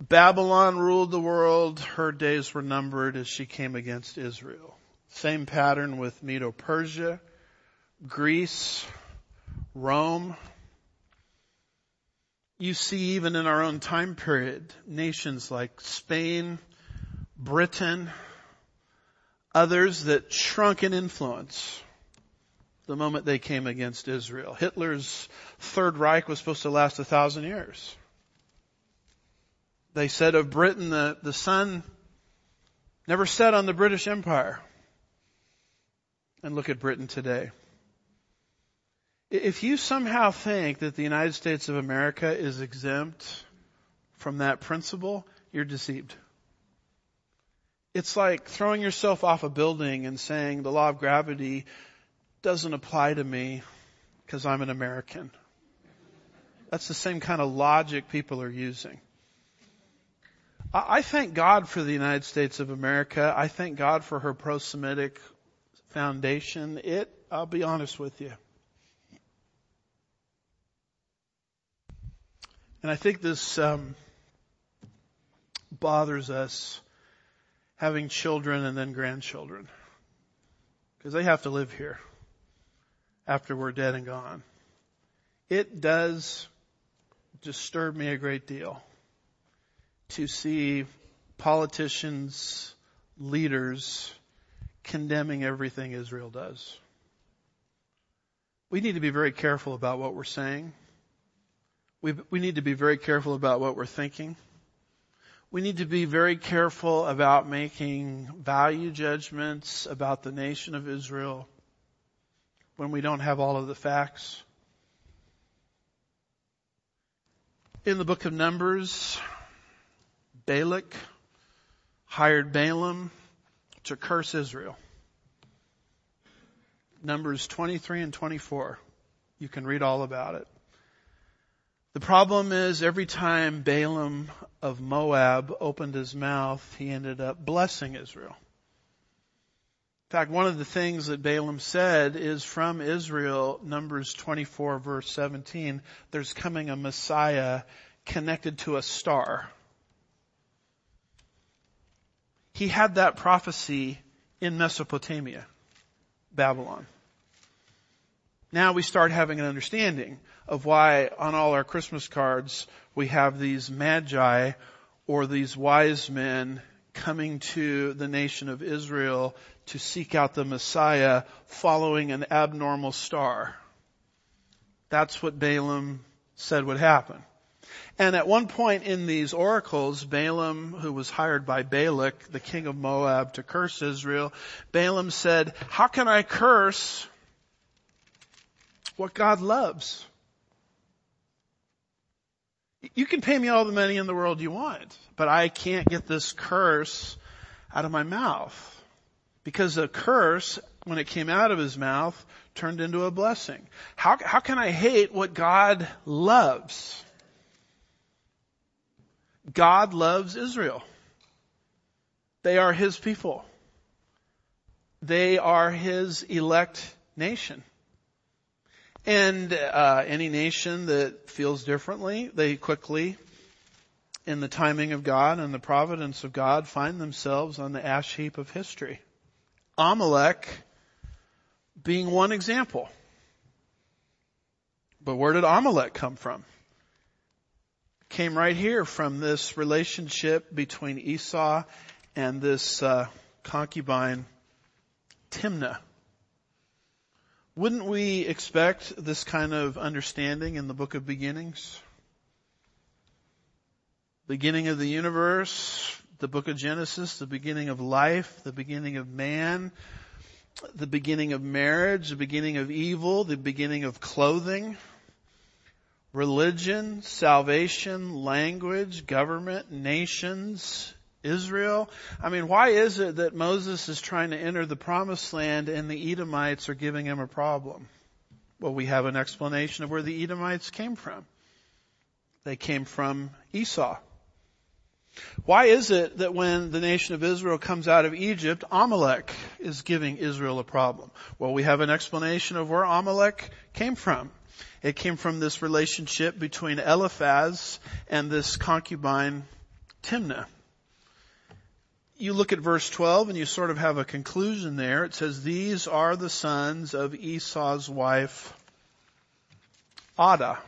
Babylon ruled the world. Her days were numbered as she came against Israel. Same pattern with Medo-Persia, Greece, Rome. You see even in our own time period, nations like Spain, Britain, others that shrunk in influence the moment they came against Israel. Hitler's Third Reich was supposed to last a thousand years. They said of Britain that the sun never set on the British Empire. And look at Britain today. If you somehow think that the United States of America is exempt from that principle, you're deceived. It's like throwing yourself off a building and saying the law of gravity doesn't apply to me because I'm an American. That's the same kind of logic people are using. I thank God for the United States of America. I thank God for her pro-Semitic foundation. It, I'll be honest with you, And I think this um, bothers us having children and then grandchildren because they have to live here after we're dead and gone. It does disturb me a great deal to see politicians, leaders condemning everything Israel does. We need to be very careful about what we're saying. We, we need to be very careful about what we're thinking. We need to be very careful about making value judgments about the nation of Israel when we don't have all of the facts. In the book of Numbers, Balak hired Balaam to curse Israel. Numbers 23 and 24. You can read all about it. The problem is every time Balaam of Moab opened his mouth, he ended up blessing Israel. In fact, one of the things that Balaam said is from Israel, Numbers 24 verse 17, there's coming a Messiah connected to a star. He had that prophecy in Mesopotamia, Babylon. Now we start having an understanding of why on all our Christmas cards we have these magi or these wise men coming to the nation of Israel to seek out the Messiah following an abnormal star. That's what Balaam said would happen. And at one point in these oracles, Balaam, who was hired by Balak, the king of Moab, to curse Israel, Balaam said, how can I curse what God loves. You can pay me all the money in the world you want, but I can't get this curse out of my mouth. Because a curse, when it came out of his mouth, turned into a blessing. How, how can I hate what God loves? God loves Israel. They are His people. They are His elect nation. And uh, any nation that feels differently, they quickly, in the timing of God and the providence of God, find themselves on the ash heap of history. Amalek being one example. But where did Amalek come from? Came right here from this relationship between Esau and this uh, concubine Timnah. Wouldn't we expect this kind of understanding in the book of beginnings? Beginning of the universe, the book of Genesis, the beginning of life, the beginning of man, the beginning of marriage, the beginning of evil, the beginning of clothing, religion, salvation, language, government, nations, Israel? I mean, why is it that Moses is trying to enter the promised land and the Edomites are giving him a problem? Well, we have an explanation of where the Edomites came from. They came from Esau. Why is it that when the nation of Israel comes out of Egypt, Amalek is giving Israel a problem? Well, we have an explanation of where Amalek came from. It came from this relationship between Eliphaz and this concubine Timnah you look at verse 12 and you sort of have a conclusion there. It says, these are the sons of Esau's wife, Adah.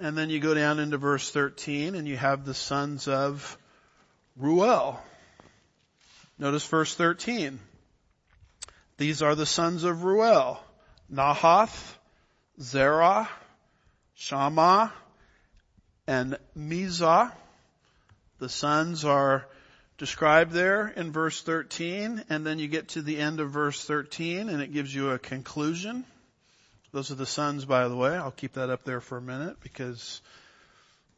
And then you go down into verse 13 and you have the sons of Ruel. Notice verse 13. These are the sons of Ruel, Nahath, Zerah, Shammah, and Mizzah. The sons are described there in verse 13, and then you get to the end of verse 13 and it gives you a conclusion. Those are the sons, by the way. I'll keep that up there for a minute because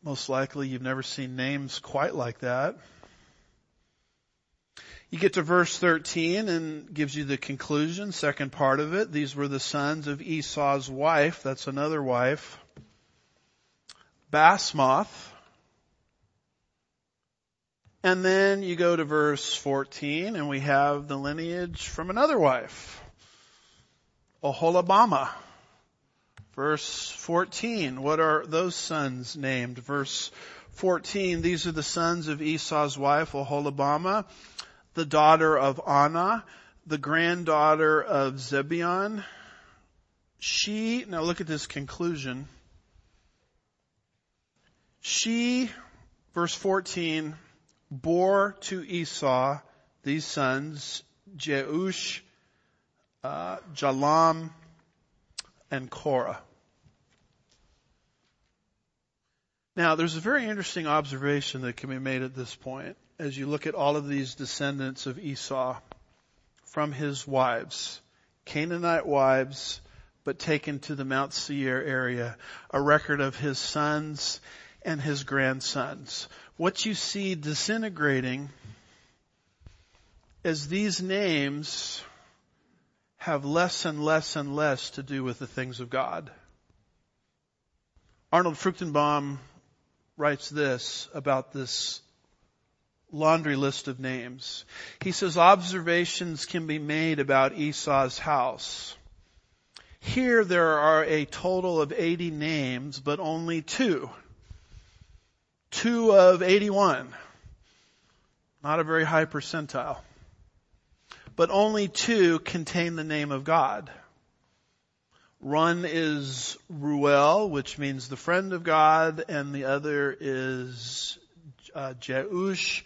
most likely you've never seen names quite like that. You get to verse 13 and gives you the conclusion, second part of it. These were the sons of Esau's wife. That's another wife. Basemath. And then you go to verse 14 and we have the lineage from another wife, Oholibamah, Verse 14, what are those sons named? Verse 14, these are the sons of Esau's wife, Oholibamah, the daughter of Anah, the granddaughter of Zibeon. She, now look at this conclusion. She, verse 14, bore to Esau these sons, Jeush, uh, Jalam, and Korah. Now, there's a very interesting observation that can be made at this point as you look at all of these descendants of Esau from his wives, Canaanite wives, but taken to the Mount Seir area, a record of his sons and his grandsons. What you see disintegrating is these names have less and less and less to do with the things of God. Arnold Fruchtenbaum writes this about this laundry list of names. He says observations can be made about Esau's house. Here there are a total of 80 names, but only two. Two of 81. Not a very high percentile. But only two contain the name of God. One is Ruel, which means the friend of God, and the other is uh, Jeush,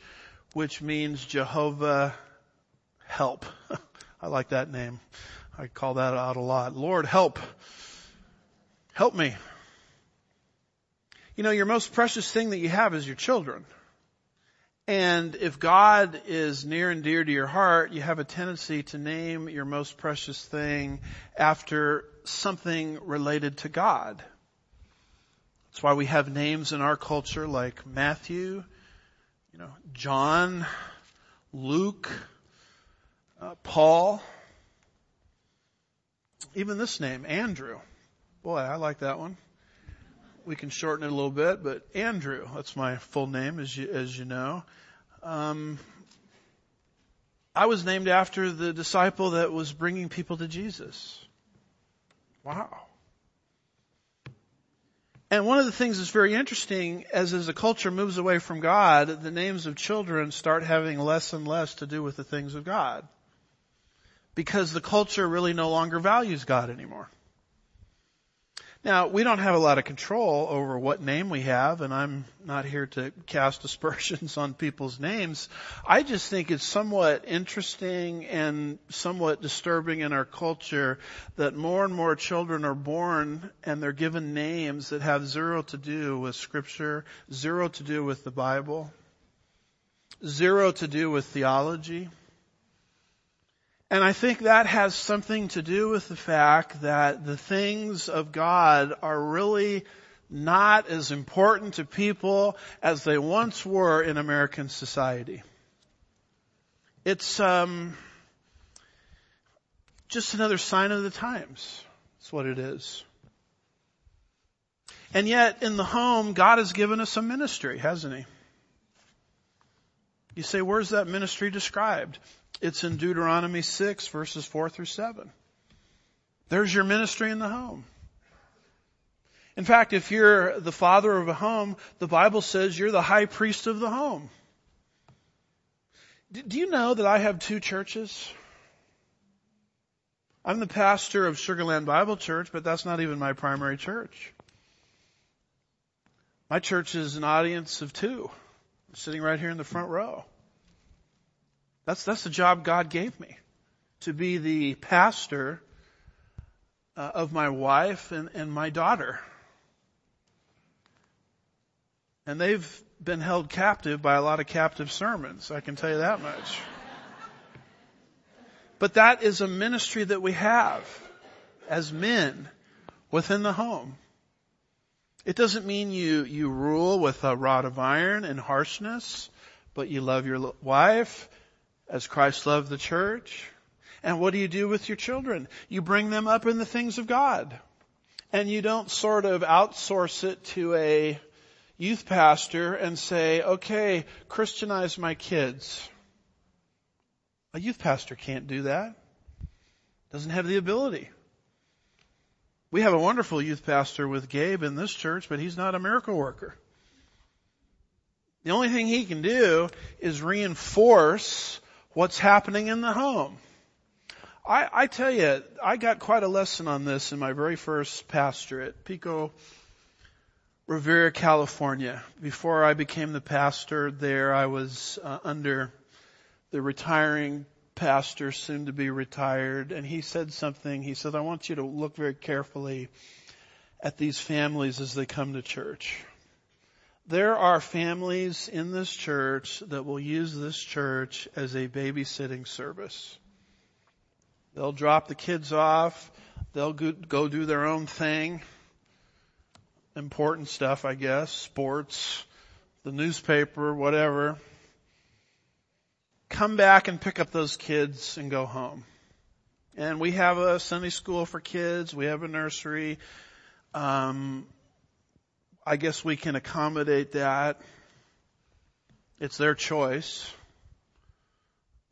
which means Jehovah help. I like that name. I call that out a lot. Lord, help. Help me. You know, your most precious thing that you have is your children. And if God is near and dear to your heart, you have a tendency to name your most precious thing after something related to God. That's why we have names in our culture like Matthew, you know, John, Luke, uh, Paul, even this name, Andrew. Boy, I like that one we can shorten it a little bit, but Andrew, that's my full name, as you, as you know. Um, I was named after the disciple that was bringing people to Jesus. Wow. And one of the things that's very interesting as, as the culture moves away from God, the names of children start having less and less to do with the things of God. Because the culture really no longer values God anymore. Now, we don't have a lot of control over what name we have, and I'm not here to cast aspersions on people's names. I just think it's somewhat interesting and somewhat disturbing in our culture that more and more children are born and they're given names that have zero to do with scripture, zero to do with the Bible, zero to do with theology. And I think that has something to do with the fact that the things of God are really not as important to people as they once were in American society. It's um, just another sign of the times. That's what it is. And yet, in the home, God has given us a ministry, hasn't He? You say, where's that ministry described? It's in Deuteronomy 6 verses 4 through 7. There's your ministry in the home. In fact, if you're the father of a home, the Bible says you're the high priest of the home. Do you know that I have two churches? I'm the pastor of Sugar Land Bible Church, but that's not even my primary church. My church is an audience of two, sitting right here in the front row. That's, that's the job God gave me. To be the pastor uh, of my wife and, and my daughter. And they've been held captive by a lot of captive sermons. I can tell you that much. But that is a ministry that we have as men within the home. It doesn't mean you, you rule with a rod of iron and harshness, but you love your wife as Christ loved the church. And what do you do with your children? You bring them up in the things of God. And you don't sort of outsource it to a youth pastor and say, okay, Christianize my kids. A youth pastor can't do that. Doesn't have the ability. We have a wonderful youth pastor with Gabe in this church, but he's not a miracle worker. The only thing he can do is reinforce what's happening in the home. I, I tell you, I got quite a lesson on this in my very first pastorate, Pico Rivera, California. Before I became the pastor there, I was uh, under the retiring pastor, soon to be retired, and he said something. He said, I want you to look very carefully at these families as they come to church. There are families in this church that will use this church as a babysitting service. They'll drop the kids off. They'll go do their own thing. Important stuff, I guess. Sports, the newspaper, whatever. Come back and pick up those kids and go home. And we have a Sunday school for kids. We have a nursery. Um, I guess we can accommodate that. It's their choice.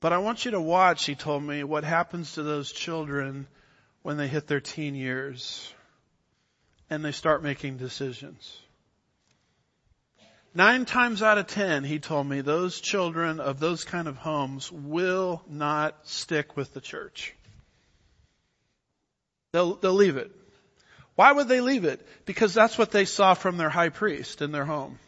But I want you to watch, he told me, what happens to those children when they hit their teen years and they start making decisions. Nine times out of ten, he told me, those children of those kind of homes will not stick with the church. They'll, they'll leave it. Why would they leave it? Because that's what they saw from their high priest in their home.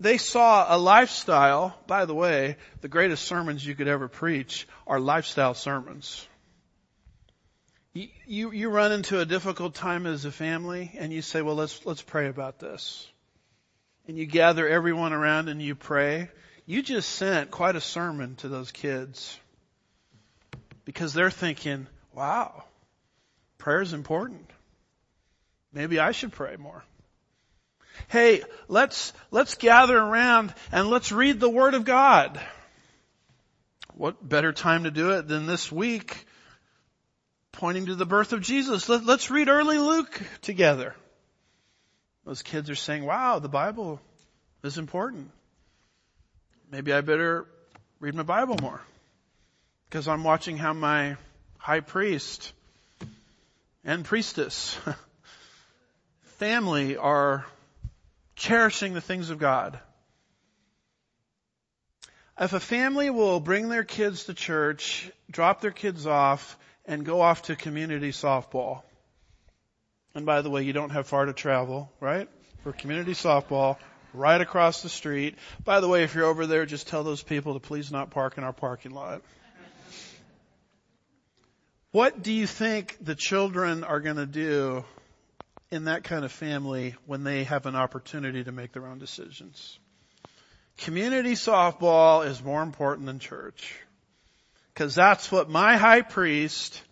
They saw a lifestyle, by the way, the greatest sermons you could ever preach are lifestyle sermons. You, you, you run into a difficult time as a family and you say, well, let's, let's pray about this. And you gather everyone around and you pray. You just sent quite a sermon to those kids because they're thinking, wow, Prayer is important. Maybe I should pray more. Hey, let's, let's gather around and let's read the Word of God. What better time to do it than this week, pointing to the birth of Jesus? Let, let's read early Luke together. Those kids are saying, wow, the Bible is important. Maybe I better read my Bible more. Because I'm watching how my high priest and priestess, family are cherishing the things of God. If a family will bring their kids to church, drop their kids off, and go off to community softball, and by the way, you don't have far to travel, right? For community softball, right across the street. By the way, if you're over there, just tell those people to please not park in our parking lot. What do you think the children are going to do in that kind of family when they have an opportunity to make their own decisions? Community softball is more important than church. Cause that's what my high priest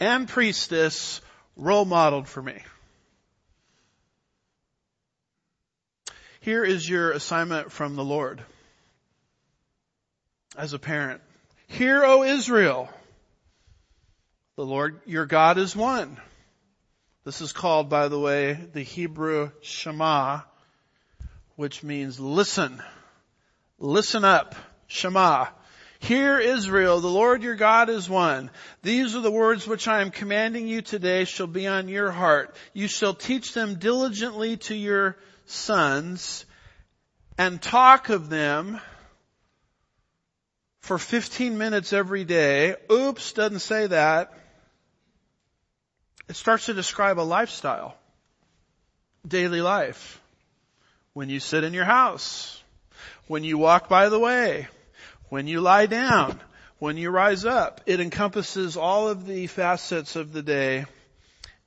and priestess role modeled for me. Here is your assignment from the Lord as a parent. Hear, O Israel, the Lord your God is one. This is called, by the way, the Hebrew Shema, which means listen. Listen up. Shema. Hear Israel, the Lord your God is one. These are the words which I am commanding you today shall be on your heart. You shall teach them diligently to your sons and talk of them for 15 minutes every day. Oops, doesn't say that. It starts to describe a lifestyle. Daily life. When you sit in your house. When you walk by the way. When you lie down. When you rise up. It encompasses all of the facets of the day.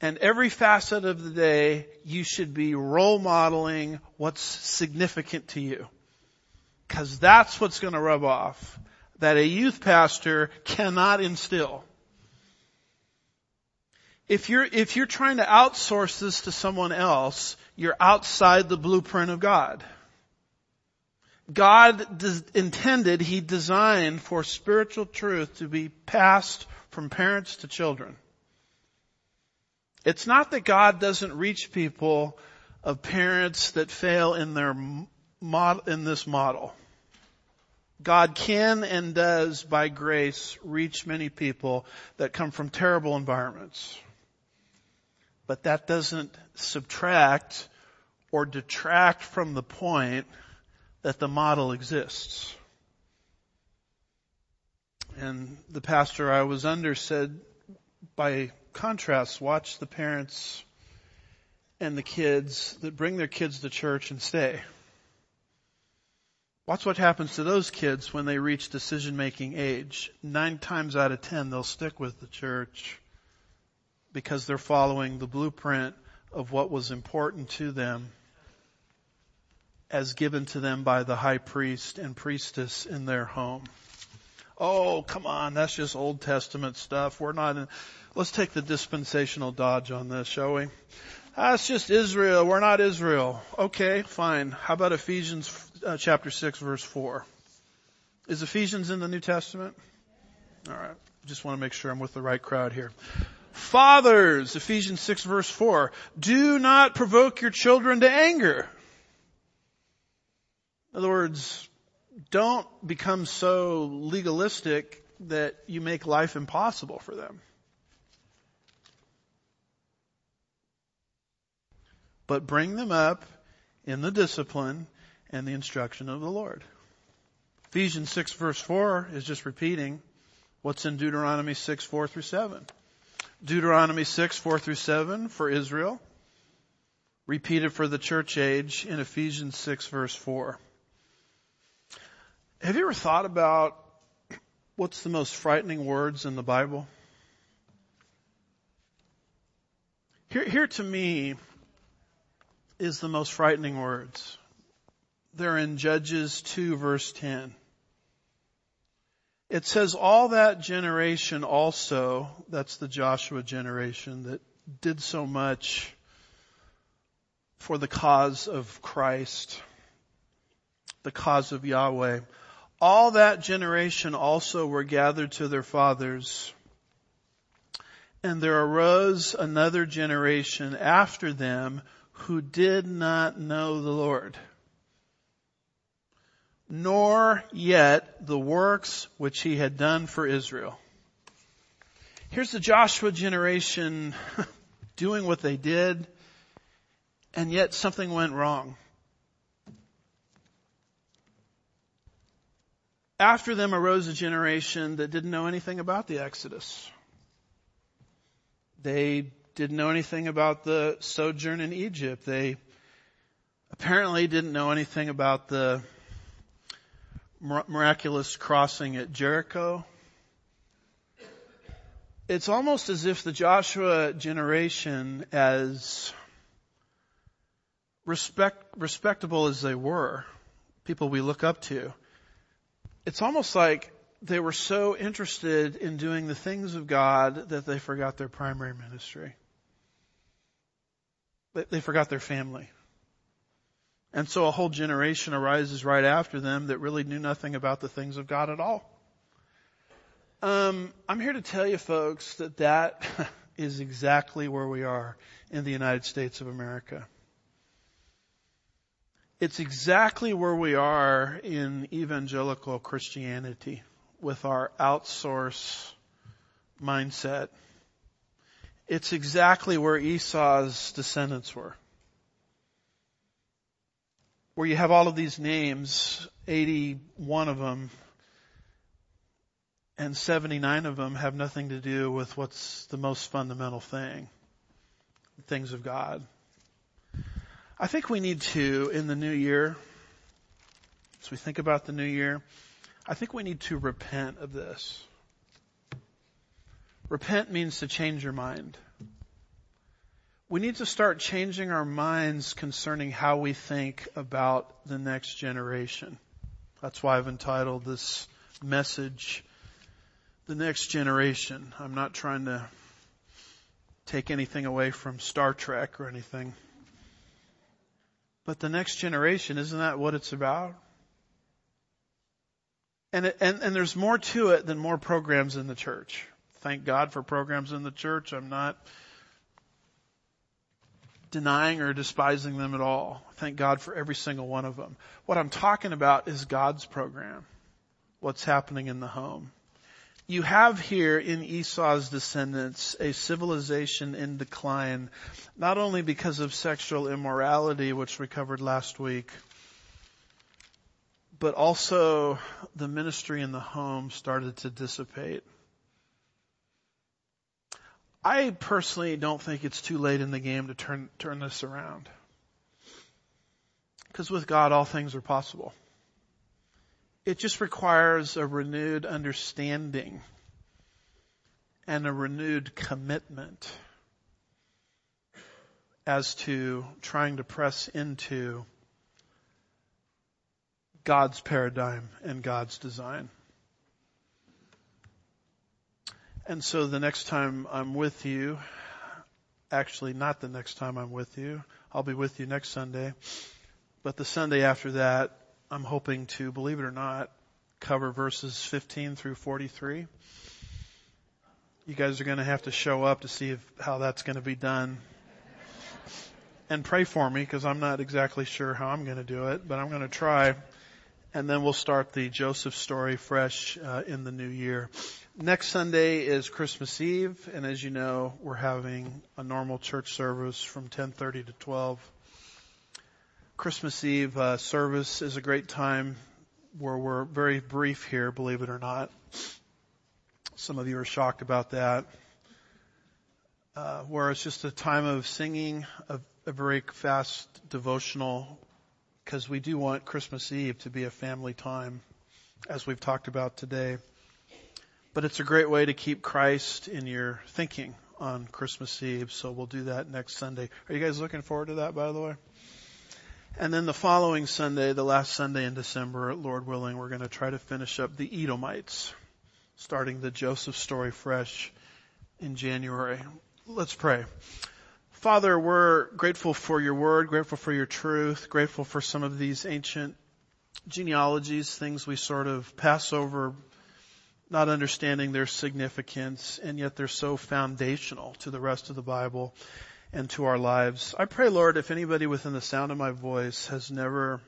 And every facet of the day, you should be role modeling what's significant to you. Cause that's what's gonna rub off. That a youth pastor cannot instill if you're, if you're trying to outsource this to someone else, you're outside the blueprint of God. God intended, He designed for spiritual truth to be passed from parents to children. It's not that God doesn't reach people of parents that fail in their model, in this model. God can and does by grace reach many people that come from terrible environments. But that doesn't subtract or detract from the point that the model exists. And the pastor I was under said, by contrast, watch the parents and the kids that bring their kids to church and stay. Watch what happens to those kids when they reach decision making age. Nine times out of ten, they'll stick with the church because they're following the blueprint of what was important to them as given to them by the high priest and priestess in their home. Oh, come on, that's just Old Testament stuff. We're not in, let's take the dispensational dodge on this, shall we? That's just Israel. We're not Israel. Okay, fine. How about Ephesians uh, chapter 6 verse 4? Is Ephesians in the New Testament? Alright. Just want to make sure I'm with the right crowd here. Fathers, Ephesians 6 verse 4, do not provoke your children to anger. In other words, don't become so legalistic that you make life impossible for them. but bring them up in the discipline and the instruction of the Lord. Ephesians 6 verse 4 is just repeating what's in Deuteronomy 6 4 through 7. Deuteronomy 6 4 through 7 for Israel. Repeated for the church age in Ephesians 6 verse 4. Have you ever thought about what's the most frightening words in the Bible? Here, here to me is the most frightening words. They're in Judges 2 verse 10. It says all that generation also, that's the Joshua generation that did so much for the cause of Christ, the cause of Yahweh. All that generation also were gathered to their fathers. And there arose another generation after them who did not know the Lord, nor yet the works which he had done for Israel. Here's the Joshua generation doing what they did, and yet something went wrong. After them arose a generation that didn't know anything about the Exodus. They didn't know anything about the sojourn in Egypt. They apparently didn't know anything about the miraculous crossing at Jericho. It's almost as if the Joshua generation, as respect, respectable as they were, people we look up to, it's almost like they were so interested in doing the things of God that they forgot their primary ministry. They forgot their family. And so a whole generation arises right after them that really knew nothing about the things of God at all. Um, I'm here to tell you folks that that is exactly where we are in the United States of America. It's exactly where we are in evangelical Christianity with our outsource mindset it's exactly where Esau's descendants were. Where you have all of these names, 81 of them, and 79 of them have nothing to do with what's the most fundamental thing. The things of God. I think we need to, in the new year, as we think about the new year, I think we need to repent of this. Repent means to change your mind. We need to start changing our minds concerning how we think about the next generation. That's why I've entitled this message, The Next Generation. I'm not trying to take anything away from Star Trek or anything. But the next generation, isn't that what it's about? And, it, and, and there's more to it than more programs in the church thank God for programs in the church. I'm not denying or despising them at all. Thank God for every single one of them. What I'm talking about is God's program. what's happening in the home. You have here in Esau's descendants a civilization in decline, not only because of sexual immorality, which we covered last week, but also the ministry in the home started to dissipate. I personally don't think it's too late in the game to turn, turn this around. Because with God, all things are possible. It just requires a renewed understanding and a renewed commitment as to trying to press into God's paradigm and God's design. And so the next time I'm with you, actually not the next time I'm with you, I'll be with you next Sunday, but the Sunday after that, I'm hoping to, believe it or not, cover verses 15 through 43. You guys are going to have to show up to see if, how that's going to be done. And pray for me because I'm not exactly sure how I'm going to do it, but I'm going to try. And then we'll start the Joseph story fresh uh, in the new year. Next Sunday is Christmas Eve, and as you know, we're having a normal church service from 10:30 to 12. Christmas Eve uh, service is a great time where we're very brief here, believe it or not. Some of you are shocked about that. Uh, where it's just a time of singing, a, a very fast devotional because we do want Christmas Eve to be a family time, as we've talked about today. But it's a great way to keep Christ in your thinking on Christmas Eve, so we'll do that next Sunday. Are you guys looking forward to that, by the way? And then the following Sunday, the last Sunday in December, Lord willing, we're going to try to finish up the Edomites, starting the Joseph story fresh in January. Let's pray. Father, we're grateful for your word, grateful for your truth, grateful for some of these ancient genealogies, things we sort of pass over, not understanding their significance, and yet they're so foundational to the rest of the Bible and to our lives. I pray, Lord, if anybody within the sound of my voice has never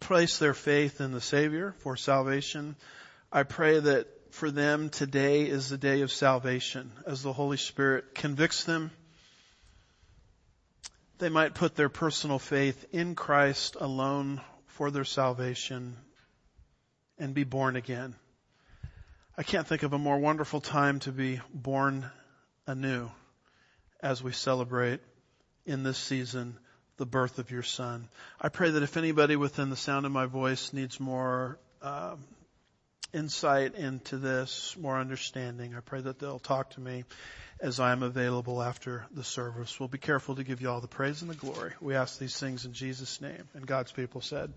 placed their faith in the Savior for salvation, I pray that for them today is the day of salvation as the Holy Spirit convicts them they might put their personal faith in Christ alone for their salvation and be born again. I can't think of a more wonderful time to be born anew as we celebrate in this season the birth of your son. I pray that if anybody within the sound of my voice needs more uh, insight into this, more understanding, I pray that they'll talk to me as I am available after the service. We'll be careful to give you all the praise and the glory. We ask these things in Jesus' name. And God's people said.